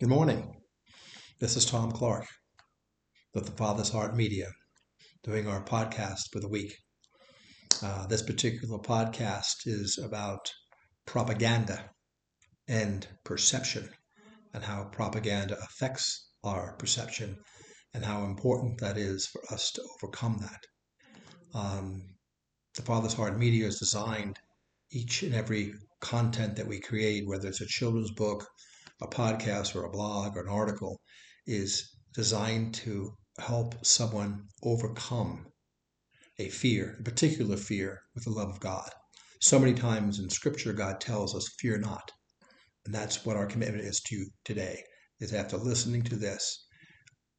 Good morning. This is Tom Clark with the Father's Heart Media doing our podcast for the week. Uh, this particular podcast is about propaganda and perception and how propaganda affects our perception and how important that is for us to overcome that. Um, the Father's Heart Media is designed each and every content that we create, whether it's a children's book, a podcast or a blog or an article is designed to help someone overcome a fear, a particular fear, with the love of God. So many times in Scripture, God tells us, "Fear not," and that's what our commitment is to you today. Is after listening to this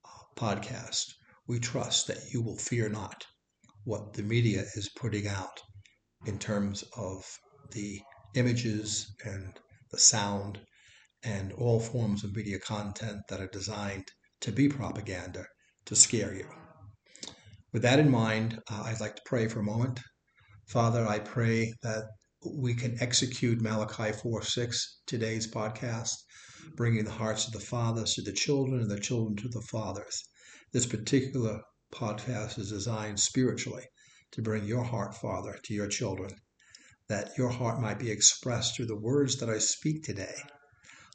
uh, podcast, we trust that you will fear not what the media is putting out in terms of the images and the sound and all forms of media content that are designed to be propaganda to scare you. With that in mind, uh, I'd like to pray for a moment. Father, I pray that we can execute Malachi 4 6, today's podcast, bringing the hearts of the fathers to the children and the children to the fathers. This particular podcast is designed spiritually to bring your heart, Father, to your children, that your heart might be expressed through the words that I speak today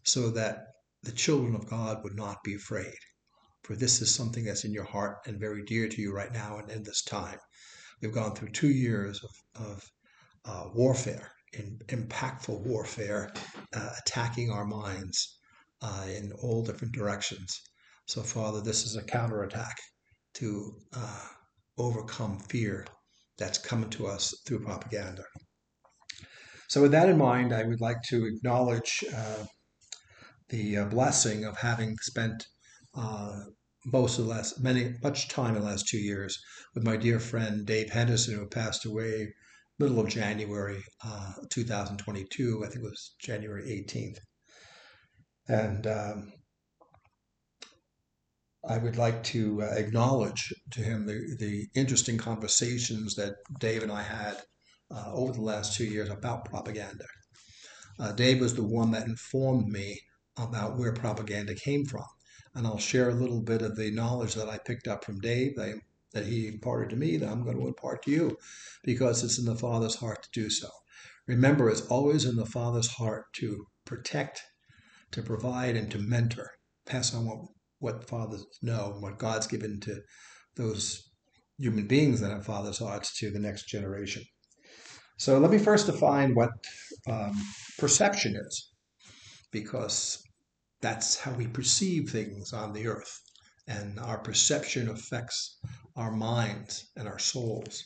so that the children of God would not be afraid. For this is something that's in your heart and very dear to you right now and in this time. We've gone through two years of, of uh, warfare, in, impactful warfare, uh, attacking our minds uh, in all different directions. So, Father, this is a counterattack to uh, overcome fear that's coming to us through propaganda. So, with that in mind, I would like to acknowledge uh, the uh, blessing of having spent uh, most of the last many much time in the last two years with my dear friend Dave Henderson, who passed away middle of January uh, 2022. I think it was January 18th, and um, I would like to uh, acknowledge to him the, the interesting conversations that Dave and I had uh, over the last two years about propaganda. Uh, Dave was the one that informed me about where propaganda came from. And I'll share a little bit of the knowledge that I picked up from Dave that, that he imparted to me that I'm going to impart to you because it's in the Father's heart to do so. Remember, it's always in the Father's heart to protect, to provide, and to mentor, pass on what, what fathers know and what God's given to those human beings that have fathers' hearts to the next generation. So let me first define what um, perception is, because that's how we perceive things on the earth. And our perception affects our minds and our souls.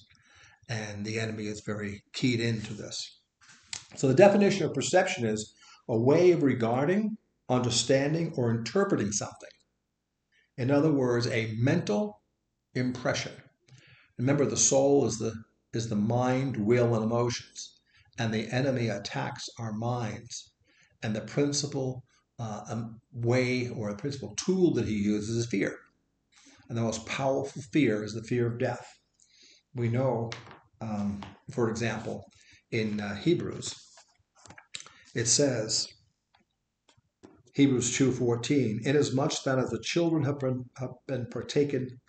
And the enemy is very keyed into this. So, the definition of perception is a way of regarding, understanding, or interpreting something. In other words, a mental impression. Remember, the soul is the, is the mind, will, and emotions. And the enemy attacks our minds. And the principal uh, a way or a principal tool that he uses is fear. And the most powerful fear is the fear of death. We know, um, for example, in uh, Hebrews, it says, Hebrews 2.14, Inasmuch then as the children have been, have been partaken,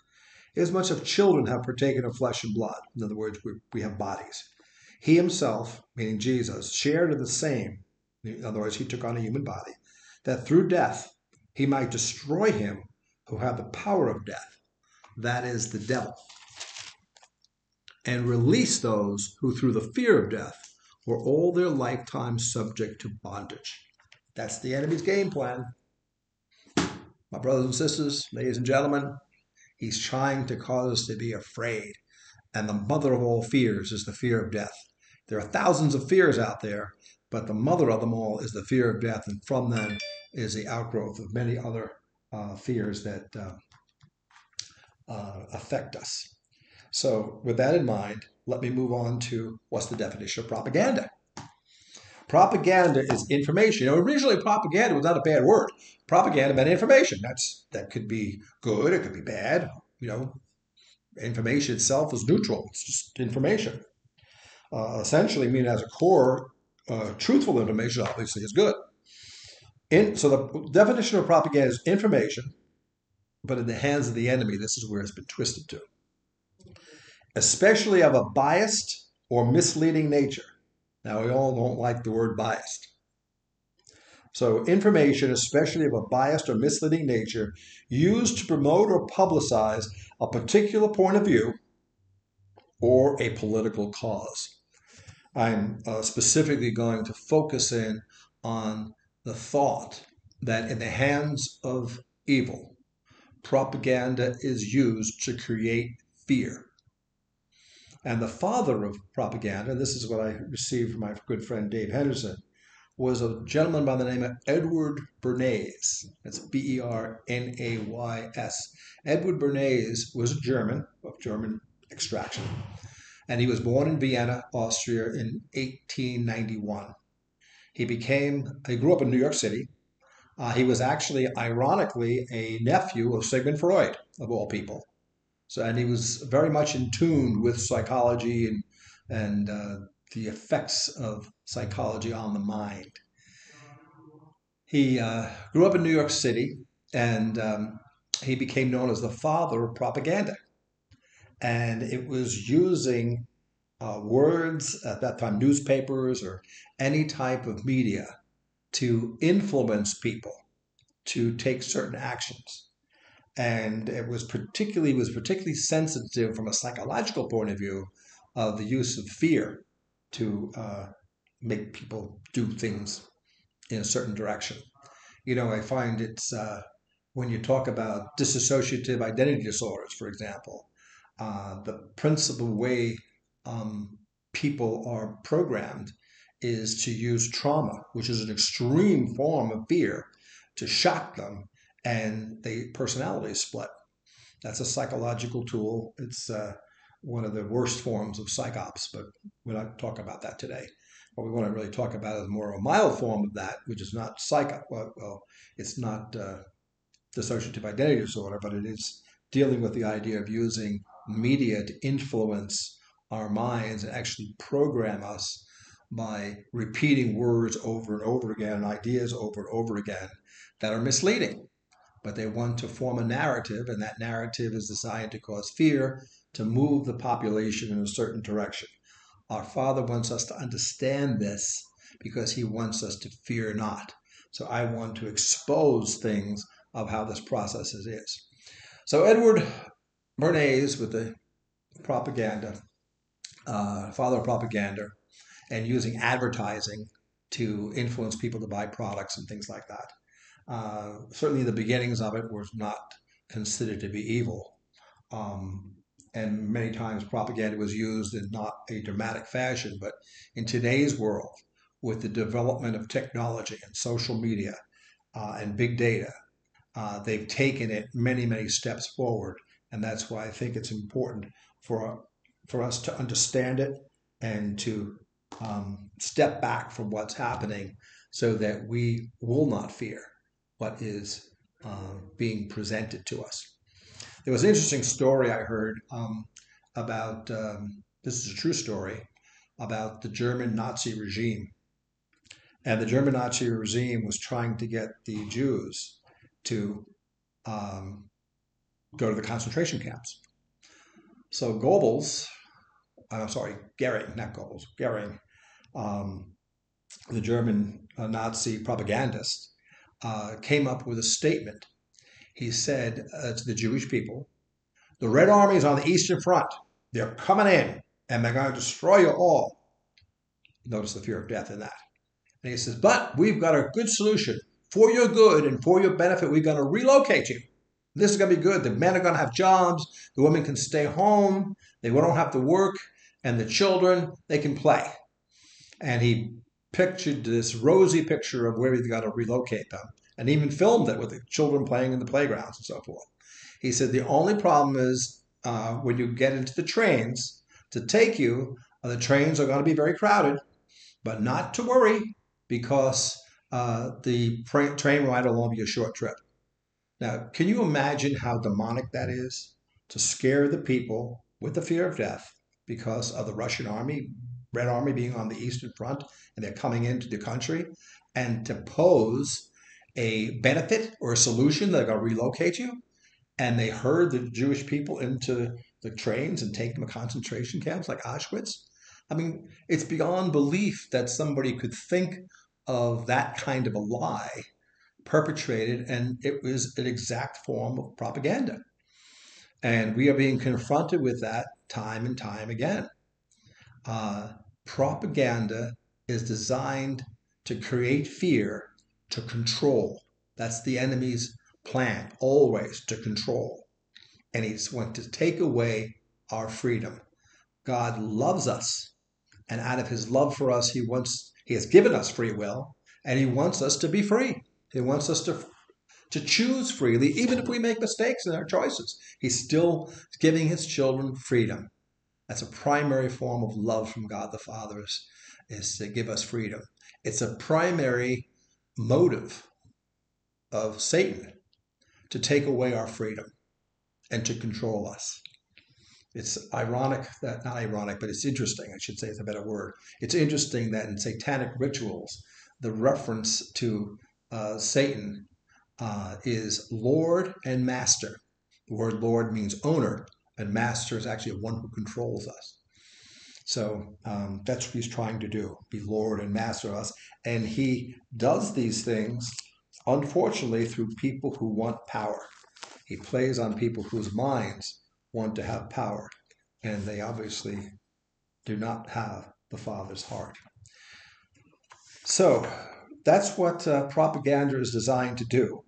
inasmuch as children have partaken of flesh and blood, in other words, we, we have bodies, he himself, meaning Jesus, shared in the same, in other words, he took on a human body, that through death he might destroy him who had the power of death, that is, the devil, and release those who through the fear of death were all their lifetime subject to bondage. That's the enemy's game plan. My brothers and sisters, ladies and gentlemen, he's trying to cause us to be afraid. And the mother of all fears is the fear of death. There are thousands of fears out there, but the mother of them all is the fear of death, and from them is the outgrowth of many other uh, fears that uh, uh, affect us. So, with that in mind, let me move on to what's the definition of propaganda. Propaganda is information. You know, originally propaganda was not a bad word. Propaganda meant information. That's that could be good, it could be bad. You know, information itself is neutral. It's just information. Uh, essentially, I mean, as a core, uh, truthful information obviously is good. In, so the definition of propaganda is information, but in the hands of the enemy, this is where it's been twisted to, especially of a biased or misleading nature. Now, we all don't like the word biased. So, information, especially of a biased or misleading nature, used to promote or publicize a particular point of view or a political cause. I'm uh, specifically going to focus in on the thought that in the hands of evil, propaganda is used to create fear. And the father of propaganda, this is what I received from my good friend Dave Henderson, was a gentleman by the name of Edward Bernays. That's B E R N A Y S. Edward Bernays was a German of German extraction, and he was born in Vienna, Austria in 1891. He became, he grew up in New York City. Uh, he was actually, ironically, a nephew of Sigmund Freud, of all people. So, and he was very much in tune with psychology and, and uh, the effects of psychology on the mind. He uh, grew up in New York City and um, he became known as the father of propaganda. And it was using uh, words, at that time, newspapers or any type of media to influence people to take certain actions. And it was particularly was particularly sensitive from a psychological point of view of the use of fear to uh, make people do things in a certain direction. You know, I find it's uh, when you talk about dissociative identity disorders, for example, uh, the principal way um, people are programmed is to use trauma, which is an extreme form of fear, to shock them, and the personality split. That's a psychological tool. It's uh, one of the worst forms of psyops, but we're not talking about that today. What we want to really talk about is more a mild form of that, which is not psycho. Well, well it's not uh, dissociative identity disorder, but it is dealing with the idea of using media to influence our minds and actually program us by repeating words over and over again, ideas over and over again that are misleading. But they want to form a narrative, and that narrative is designed to cause fear to move the population in a certain direction. Our Father wants us to understand this because He wants us to fear not. So I want to expose things of how this process is. So Edward Bernays with the propaganda, uh, father of propaganda, and using advertising to influence people to buy products and things like that. Uh, certainly, the beginnings of it was not considered to be evil. Um, and many times propaganda was used in not a dramatic fashion, but in today's world, with the development of technology and social media uh, and big data, uh, they've taken it many, many steps forward, and that's why I think it's important for for us to understand it and to um, step back from what's happening, so that we will not fear what is uh, being presented to us. There was an interesting story I heard um, about um, this is a true story about the German Nazi regime. And the German Nazi regime was trying to get the Jews to um, go to the concentration camps. So Goebbels, I'm uh, sorry, Goering, not Goebbels, Goering, um, the German uh, Nazi propagandist, uh, came up with a statement he said uh, to the Jewish people, The Red Army is on the Eastern Front. They're coming in and they're going to destroy you all. Notice the fear of death in that. And he says, But we've got a good solution. For your good and for your benefit, we're going to relocate you. This is going to be good. The men are going to have jobs. The women can stay home. They won't have to work. And the children, they can play. And he pictured this rosy picture of where he's got to relocate them and even filmed it with the children playing in the playgrounds and so forth. He said the only problem is uh, when you get into the trains to take you, uh, the trains are going to be very crowded, but not to worry because uh, the train ride will only be a short trip. Now, can you imagine how demonic that is to scare the people with the fear of death because of the Russian army, Red Army being on the Eastern Front, and they're coming into the country, and to pose a benefit or a solution. That they're going to relocate you. And they herd the Jewish people into the trains and take them to concentration camps like Auschwitz. I mean, it's beyond belief that somebody could think of that kind of a lie perpetrated, and it was an exact form of propaganda. And we are being confronted with that time and time again. Uh, propaganda is designed to create fear, to control. That's the enemy's plan, always to control. And he's going to take away our freedom. God loves us, and out of his love for us, he wants he has given us free will, and he wants us to be free. He wants us to to choose freely, even if we make mistakes in our choices. He's still giving his children freedom. That's a primary form of love from God the Father is, is to give us freedom. It's a primary motive of Satan to take away our freedom and to control us. It's ironic that, not ironic, but it's interesting, I should say it's a better word. It's interesting that in satanic rituals, the reference to uh, Satan uh, is Lord and Master. The word Lord means owner, and Master is actually one who controls us. So um, that's what he's trying to do be Lord and Master of us. And he does these things, unfortunately, through people who want power. He plays on people whose minds want to have power, and they obviously do not have the Father's heart. So that's what uh, propaganda is designed to do.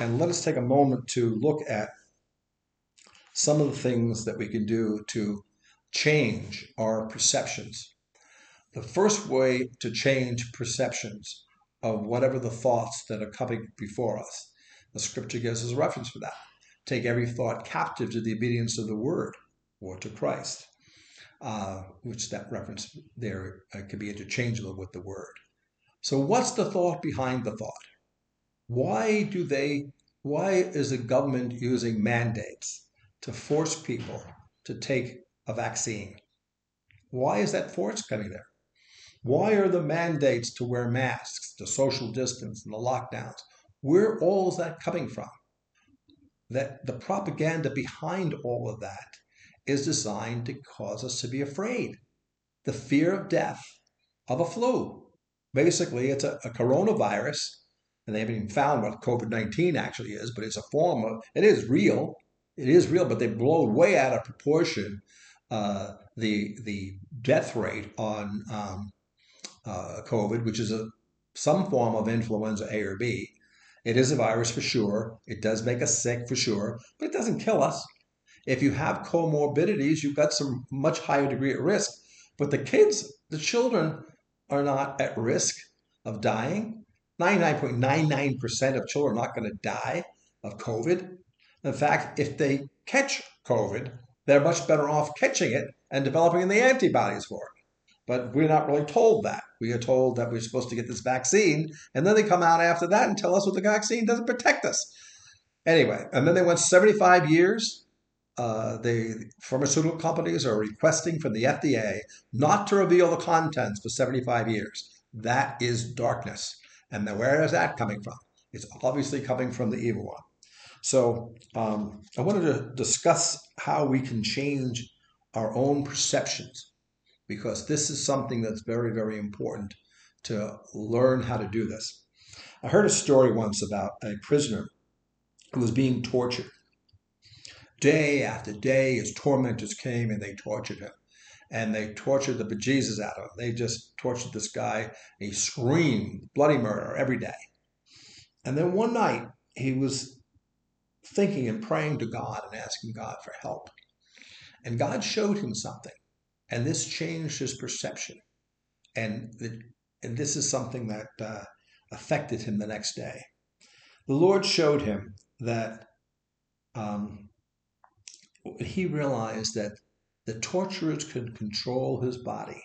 And let us take a moment to look at some of the things that we can do to change our perceptions. The first way to change perceptions of whatever the thoughts that are coming before us, the scripture gives us a reference for that. Take every thought captive to the obedience of the word or to Christ, uh, which that reference there uh, could be interchangeable with the word. So, what's the thought behind the thought? Why do they? Why is the government using mandates to force people to take a vaccine? Why is that force coming there? Why are the mandates to wear masks, to social distance, and the lockdowns? Where all is that coming from? That the propaganda behind all of that is designed to cause us to be afraid. The fear of death, of a flu, Basically, it's a, a coronavirus, and they haven't even found what COVID 19 actually is, but it's a form of, it is real. It is real, but they blow way out of proportion uh, the the death rate on um, uh, COVID, which is a some form of influenza A or B. It is a virus for sure. It does make us sick for sure, but it doesn't kill us. If you have comorbidities, you've got some much higher degree at risk. But the kids, the children are not at risk of dying. 99.99% of children are not going to die of COVID. In fact, if they catch COVID, they're much better off catching it and developing the antibodies for it. But we're not really told that. We are told that we're supposed to get this vaccine, and then they come out after that and tell us what the vaccine doesn't protect us. Anyway, and then they went 75 years uh, the pharmaceutical companies are requesting from the FDA not to reveal the contents for 75 years. That is darkness. And where is that coming from? It's obviously coming from the evil one. So um, I wanted to discuss how we can change our own perceptions because this is something that's very, very important to learn how to do this. I heard a story once about a prisoner who was being tortured day after day, his tormentors came and they tortured him. And they tortured the bejesus out of him. They just tortured this guy. He screamed bloody murder every day. And then one night, he was thinking and praying to God and asking God for help. And God showed him something. And this changed his perception. And, and this is something that uh, affected him the next day. The Lord showed him that um, he realized that the torturers could control his body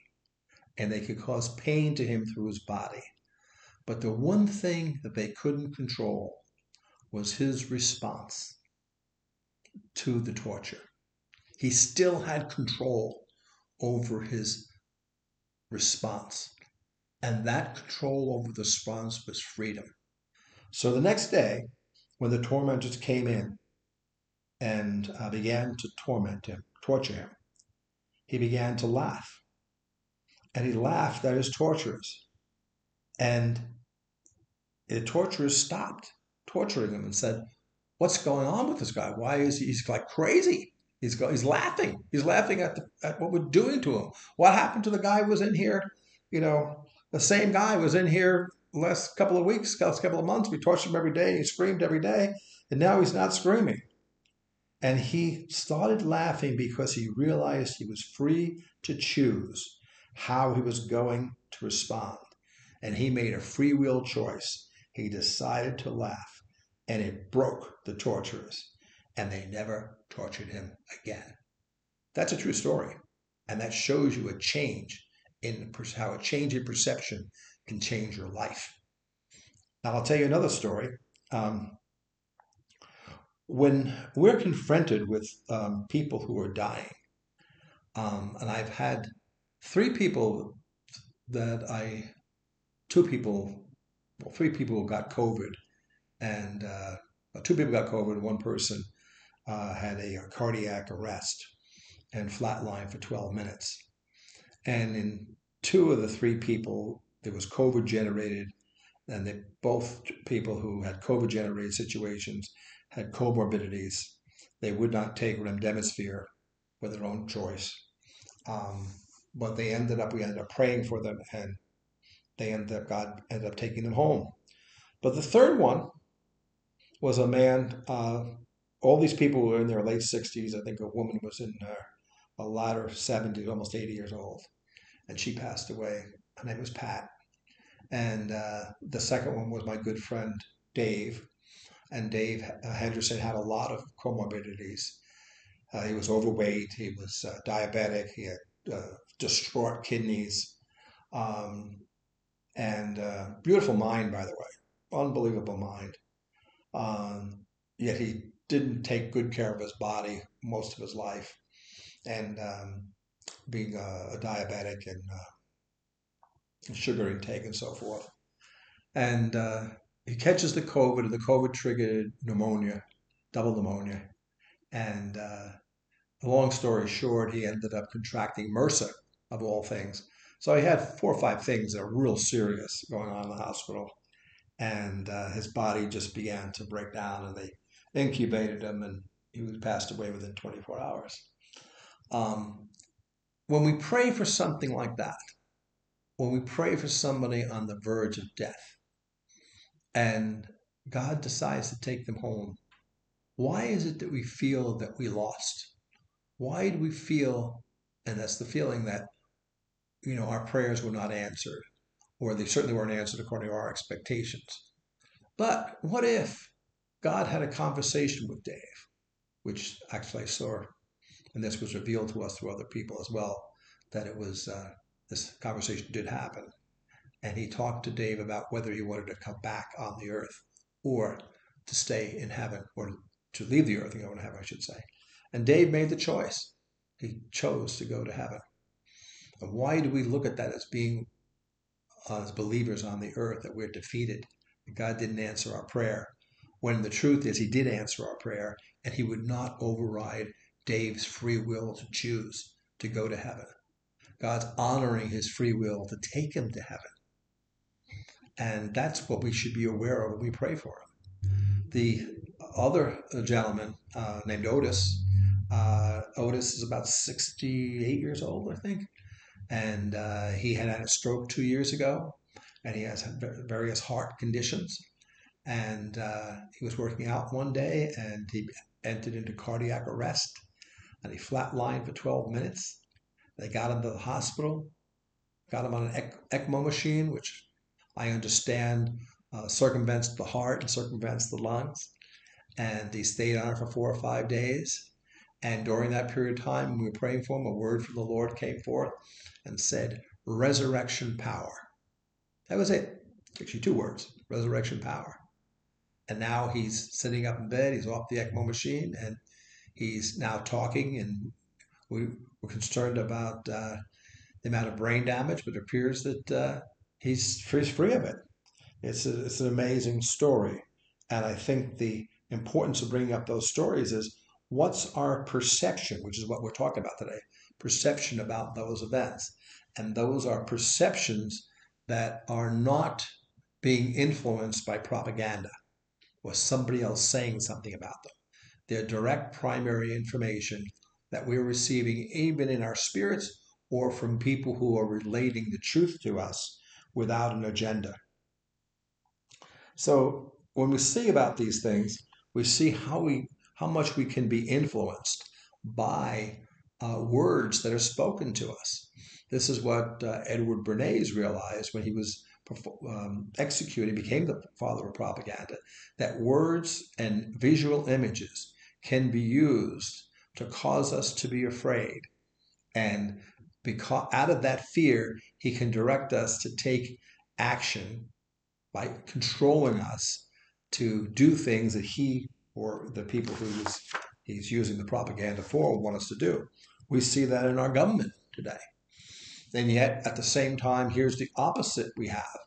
and they could cause pain to him through his body. But the one thing that they couldn't control was his response to the torture. He still had control over his response. And that control over the response was freedom. So the next day, when the tormentors came in and uh, began to torment him, torture him, he began to laugh. And he laughed at his torturers. And the torturers stopped torturing him and said, What's going on with this guy? Why is he he's like crazy? He's, go, he's laughing. He's laughing at, the, at what we're doing to him. What happened to the guy who was in here? You know, the same guy was in here last couple of weeks, last couple of months. We tortured him every day. He screamed every day. And now he's not screaming. And he started laughing because he realized he was free to choose how he was going to respond. And he made a free will choice. He decided to laugh, and it broke the torturers, and they never tortured him again. That's a true story. And that shows you a change in how a change in perception can change your life. Now, I'll tell you another story. Um, when we're confronted with um, people who are dying, um, and I've had three people that I, two people, well, three people got COVID, and uh, two people got COVID. One person uh, had a, a, cardiac arrest and flatlined for 12 minutes. And in two of the three people, there was COVID generated, and they both people who had COVID generated situations had comorbidities. They would not take remdesivir for their own choice. Um, but they ended up, we ended up praying for them and they ended up, God ended up taking them home. But the third one was a man, uh, all these people were in their late 60s. I think a woman was in her, a latter 70s, almost 80 years old. And she passed away. Her name was Pat. And uh, the second one was my good friend, Dave, and Dave uh, Henderson had a lot of comorbidities. Uh, he was overweight, he was uh, diabetic, he had uh, distraught kidneys, um, and uh, beautiful mind, by the way, unbelievable mind. Um, yet he didn't take good care of his body most of his life, and um, being a, a, diabetic and uh, sugar intake and so forth. And he catches the COVID, and the COVID triggered pneumonia, double pneumonia. And uh, long story short, he ended up contracting MRSA, of all things. So he had four or five things that were real serious going on in the hospital. And uh, his body just began to break down, and they incubated him, and he was passed away within 24 hours. Um, when we pray for something like that, when we pray for somebody on the verge of death, and God decides to take them home, why is it that we feel that we lost? Why do we feel, and that's the feeling that, you know, our prayers were not answered, or they certainly weren't answered according to our expectations? But what if God had a conversation with Dave, which actually I saw, and this was revealed to us through other people as well, that it was uh, this conversation did happen and he talked to Dave about whether he wanted to come back on the earth or to stay in heaven or to leave the earth and go to heaven, I should say. And Dave made the choice. He chose to go to heaven. And why do we look at that as being, as believers on the earth, that we're defeated? God didn't answer our prayer. When the truth is, He did answer our prayer, and He would not override Dave's free will to choose to go to heaven. God's honoring his free will to take him to heaven. And that's what we should be aware of when we pray for him. The other gentleman uh, named Otis, uh, Otis is about 68 years old, I think. And uh, he had had a stroke two years ago, and he has had various heart conditions. And uh, he was working out one day, and he entered into cardiac arrest, and he flatlined for 12 minutes. They got him to the hospital, got him on an ECMO machine, which I understand uh, circumvents the heart and circumvents the lungs. And he stayed on it for four or five days. And during that period of time, we were praying for him, a word from the Lord came forth and said, resurrection power. That was it. Actually, two words resurrection power. And now he's sitting up in bed, he's off the ECMO machine, and he's now talking. And we were concerned about uh, the amount of brain damage, but it appears that uh, he's, he's free of it. It's, a, it's an amazing story. And I think the importance of bringing up those stories is what's our perception, which is what we're talking about today perception about those events. And those are perceptions that are not being influenced by propaganda or somebody else saying something about them. They're direct primary information that we're receiving even in our spirits or from people who are relating the truth to us without an agenda. So when we see about these things, we see how we how much we can be influenced by uh, words that are spoken to us. This is what uh, Edward Bernays realized when he was um, executed, became the father of propaganda, that words and visual images can be used to cause us to be afraid. And because out of that fear, he can direct us to take action by controlling us to do things that he or the people who he's, using the propaganda for want us to do. We see that in our government today. And yet, at the same time, here's the opposite we have.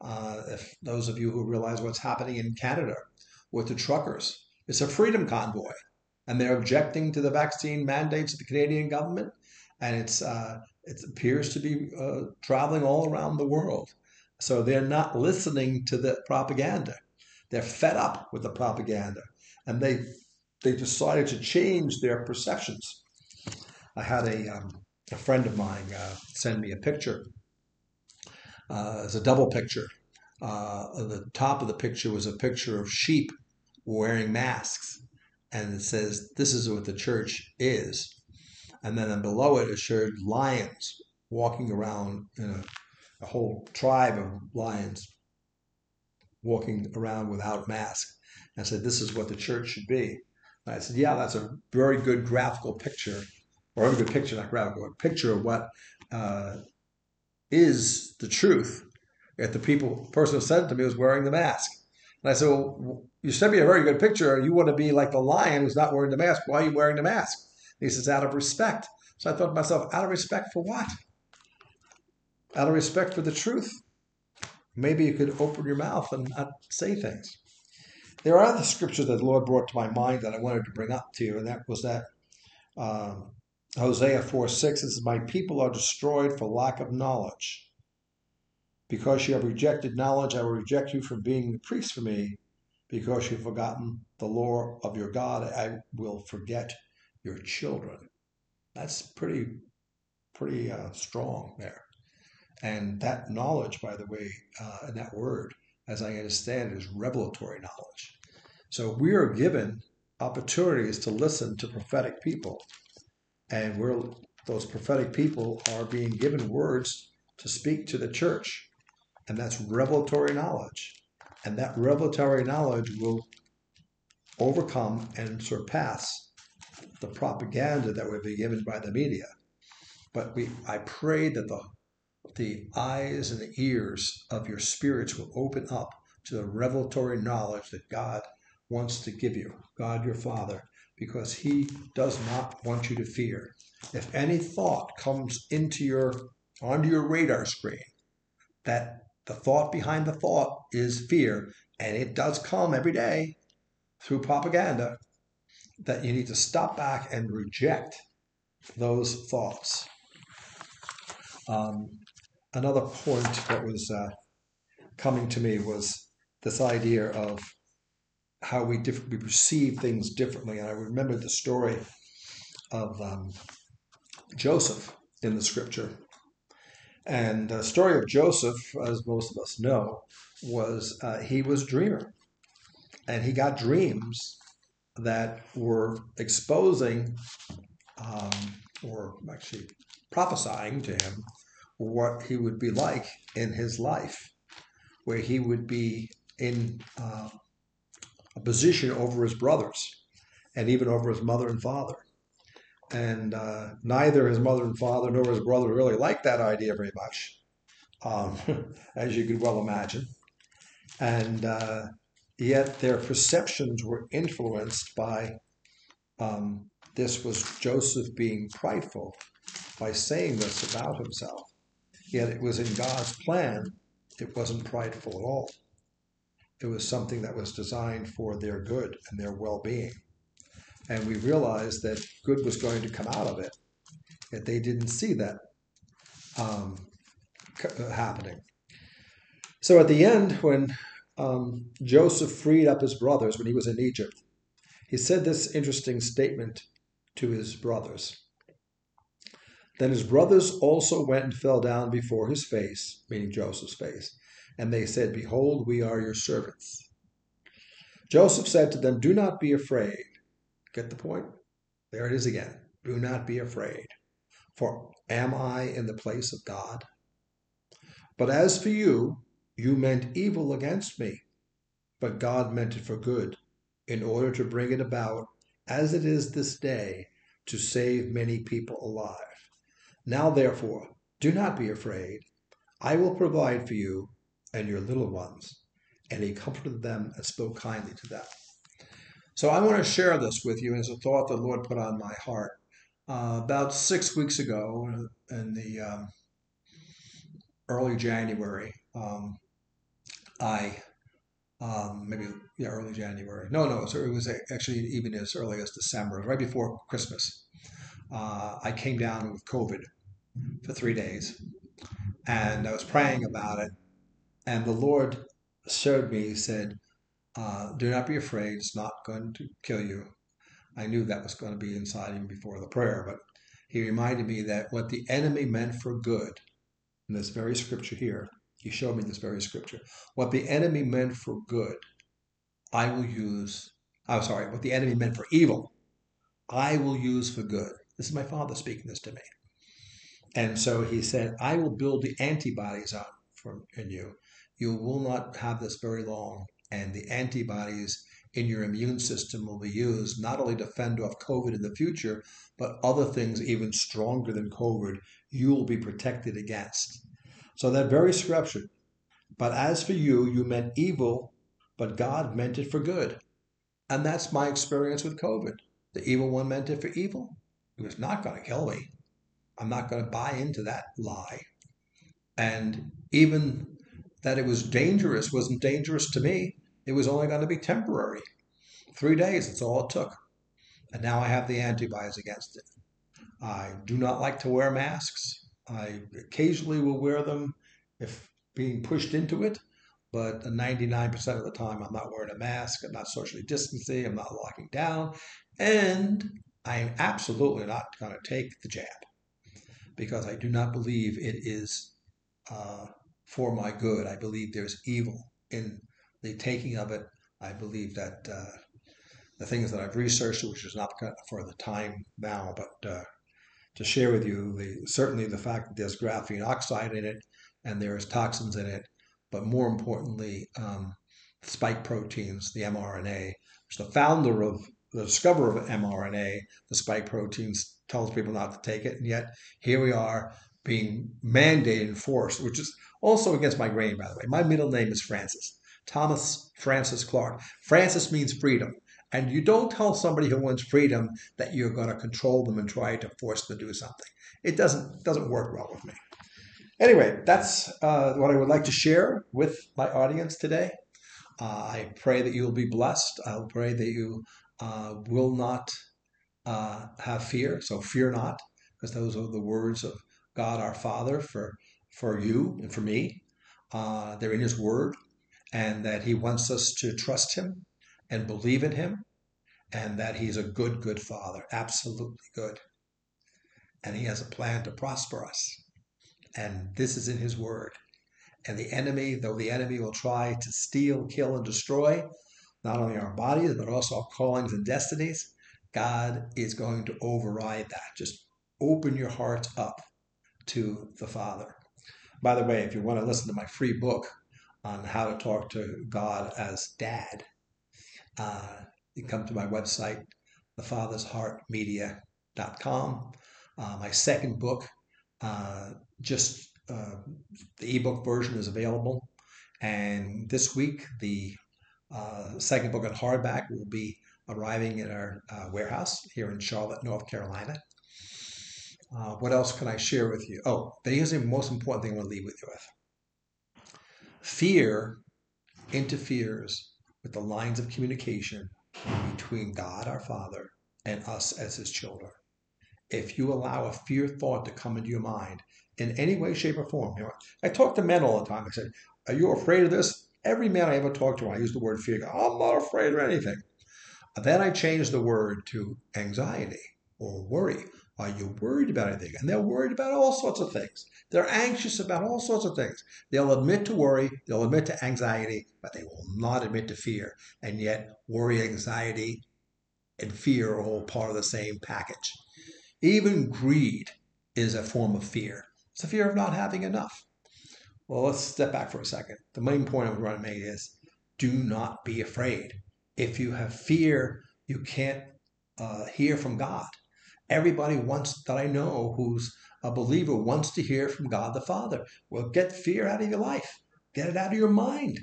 Uh, if those of you who realize what's happening in Canada with the truckers, it's a freedom convoy, and they're objecting to the vaccine mandates of the Canadian government, and it's uh, it appears to be uh, traveling all around the world. So they're not listening to the propaganda. They're fed up with the propaganda, and they they decided to change their perceptions. I had a um, a friend of mine uh, send me a picture. Uh, it's a double picture. Uh, the top of the picture was a picture of sheep wearing masks, and it says, "This is what the church is." And then below it, it showed lions walking around in a, a whole tribe of lions walking around without masks. I said, "This is what the church should be." And I said, "Yeah, that's a very good graphical picture or a good picture, not graphical, a picture of what uh, is the truth. If the people person who sent it to me was wearing the mask. And I said, well, you sent me a very good picture. You want to be like the lion who's not wearing the mask. Why are you wearing the mask? He says, out of respect. So I thought to myself, out of respect for what? Out of respect for the truth. Maybe you could open your mouth and not say things. There are other scriptures that the Lord brought to my mind that I wanted to bring up to you, and that was that um, Hosea 4 6, it says, My people are destroyed for lack of knowledge. Because you have rejected knowledge, I will reject you from being the priest for me. Because you've forgotten the law of your God, I will forget your children. That's pretty, pretty uh, strong there. And that knowledge, by the way, uh, and that word, as I understand is revelatory knowledge. So we are given opportunities to listen to prophetic people and we're those prophetic people are being given words to speak to the church, and that's revelatory knowledge, and that revelatory knowledge will overcome and surpass the propaganda that would be given by the media. But we, I pray that the the eyes and the ears of your spirits will open up to the revelatory knowledge that God wants to give you, God your Father, because he does not want you to fear. If any thought comes into your onto your radar screen, that the thought behind the thought is fear, and it does come every day through propaganda, that you need to stop back and reject those thoughts. Um, another point that was uh, coming to me was this idea of how we, diff- we perceive things differently. And I remember the story of um, Joseph in the scripture. And the story of Joseph, as most of us know, was uh, he was a dreamer. And he got dreams that were exposing um, or actually prophesying to him what he would be like in his life, where he would be in uh, a position over his brothers and even over his mother and father. And uh, neither his mother and father nor his brother really liked that idea very much, um, as you could well imagine. And uh, yet their perceptions were influenced by um, this was Joseph being prideful by saying this about himself. Yet it was in God's plan, it wasn't prideful at all. it was something that was designed for their good and their well being. And we realized that good was going to come out of it, yet they didn't see that um, uh, happening. So at the end, when um, Joseph freed up his brothers when he was in Egypt, he said this interesting statement to his brothers. Then his brothers also went and fell down before his face, meaning Joseph's face, and they said, Behold, we are your servants. Joseph said to them, Do not be afraid. Get the point? There it is again. Do not be afraid. For am I in the place of God? But as for you, you meant evil against me, but God meant it for good, in order to bring it about, as it is this day, to save many people alive. Now, therefore, do not be afraid. I will provide for you and your little ones. And he comforted them and spoke kindly to them. So I want to share this with you as a thought the Lord put on my heart. Uh, about six weeks ago, in the um, early January, um, I um, maybe yeah early January. No, no, so it was actually even as early as December, right before Christmas. Uh, I came down with COVID for three days. And I was praying about it. And the Lord showed me, He said, uh, Do not be afraid. It's not going to kill you. I knew that was going to be inside him before the prayer, but he reminded me that what the enemy meant for good, in this very scripture here, he showed me this very scripture. What the enemy meant for good, I will use. I'm sorry, what the enemy meant for evil, I will use for good. This is my father speaking this to me. And so he said, I will build the antibodies up from in you. You will not have this very long. And the antibodies in your immune system will be used not only to fend off COVID in the future, but other things even stronger than COVID, you will be protected against. So that very scripture. But as for you, you meant evil, but God meant it for good. And that's my experience with COVID. The evil one meant it for evil. It was not going to kill me. I'm not going to buy into that lie. And even that it was dangerous wasn't dangerous to me. It was only going to be temporary. Three days, that's all it took. And now I have the antibodies against it. I do not like to wear masks. I occasionally will wear them if being pushed into it, but 99% of the time I'm not wearing a mask, I'm not socially distancing, I'm not locking down, and I am absolutely not going to take the jab because I do not believe it is uh, for my good. I believe there's evil in the taking of it. I believe that uh, the things that I've researched, which is not for the time now, but uh, to share with you, the, certainly the fact that there's graphene oxide in it and there's toxins in it, but more importantly, um, spike proteins, the mRNA, which the founder of the discoverer of mRNA, the spike proteins, tells people not to take it, and yet here we are being mandated and forced, which is also against my grain, by the way. My middle name is Francis, Thomas Francis Clark. Francis means freedom. And you don't tell somebody who wants freedom that you're going to control them and try to force them to do something. It doesn't doesn't work well with me. Anyway, that's uh, what I would like to share with my audience today. Uh, I pray that you will be blessed. I pray that you uh, will not uh, have fear. So fear not, because those are the words of God our Father for for you and for me. Uh, they're in His Word, and that He wants us to trust Him and believe in Him, and that He's a good, good Father, absolutely good, and He has a plan to prosper us. And this is in His Word. And the enemy, though the enemy will try to steal, kill, and destroy, not only our bodies, but also our callings and destinies, God is going to override that. Just open your hearts up to the Father. By the way, if you want to listen to my free book on how to talk to God as Dad, uh, you come to my website, thefathersheartmedia.com. Uh, my second book, uh, just uh, the ebook version is available. And this week, the uh, second book on hardback will be arriving at our uh, warehouse here in Charlotte, North Carolina. Uh, what else can I share with you? Oh, here's the most important thing I want to leave with you with. Fear interferes with the lines of communication between God our Father and us as his children. If you allow a fear thought to come into your mind in any way, shape, or form, you know, I talk to men all the time. I say, Are you afraid of this? Every man I ever talk to, I use the word fear. I'm not afraid of anything. Then I change the word to anxiety or worry. Are you worried about anything? And they're worried about all sorts of things. They're anxious about all sorts of things. They'll admit to worry, they'll admit to anxiety, but they will not admit to fear. And yet, worry, anxiety, and fear are all part of the same package. Even greed is a form of fear. It's the fear of not having enough. Well, let's step back for a second. The main point I'm going to make is do not be afraid. If you have fear, you can't uh, hear from God. Everybody wants that I know who's a believer wants to hear from God the Father. Well, get fear out of your life. Get it out of your mind.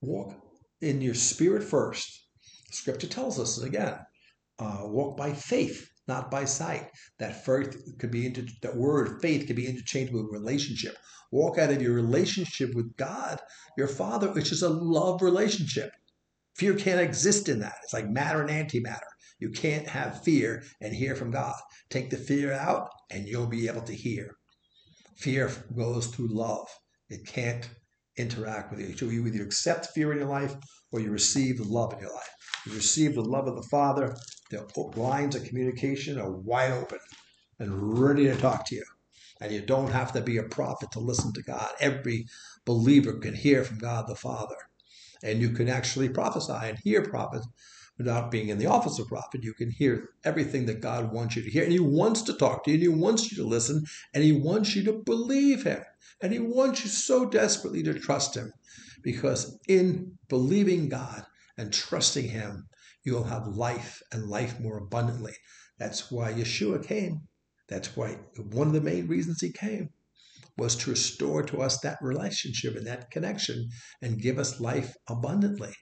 Walk in your spirit first. Scripture tells us again, uh, walk by faith, not by sight. That faith could be inter- that word faith could be interchangeable with relationship. Walk out of your relationship with God, your Father, which is a love relationship. Fear can't exist in that. It's like matter and antimatter. You can't have fear and hear from God. Take the fear out, and you'll be able to hear. Fear goes through love. It can't interact with you. So you either accept fear in your life or you receive the love in your life. You receive the love of the Father, the lines of communication are wide open and ready to talk to you. And you don't have to be a prophet to listen to God. Every believer can hear from God the Father. And you can actually prophesy and hear prophets without being in the office of prophet. You can hear everything that God wants you to hear. And He wants to talk to you, and He wants you to listen, and He wants you to believe Him. And He wants you so desperately to trust Him. Because in believing God and trusting Him, you'll have life and life more abundantly. That's why Yeshua came. That's why one of the main reasons He came was to restore to us that relationship and that connection and give us life abundantly.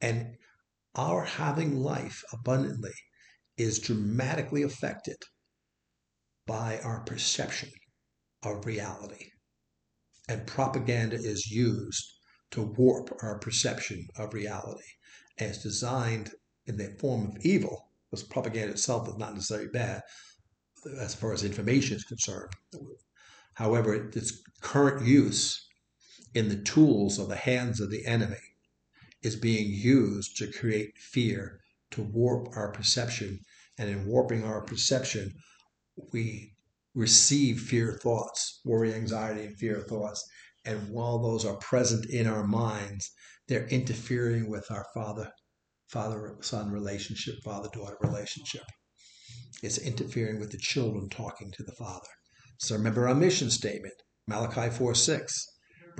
And our having life abundantly is dramatically affected by our perception of reality. And propaganda is used to warp our perception of reality. And it's designed in the form of evil, because propaganda itself is not necessarily bad as far as information is concerned. However, its current use in the tools of the hands of the enemy is being used to create fear, to warp our perception. And in warping our perception, we receive fear thoughts, worry, anxiety, and fear thoughts. And while those are present in our minds, they're interfering with our father father son relationship, father daughter relationship. It's interfering with the children talking to the father. So remember our mission statement, Malachi 4 6,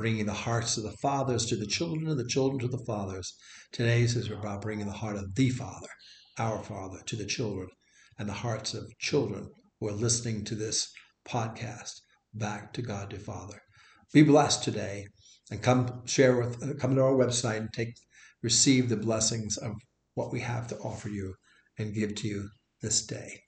bringing the hearts of the fathers to the children and the children to the fathers. Today's is about bringing the heart of the Father, our Father, to the children and the hearts of children who are listening to this podcast back to God the Father. Be blessed today and come share with, uh, come to our website and take receive the blessings of what we have to offer you and give to you this day.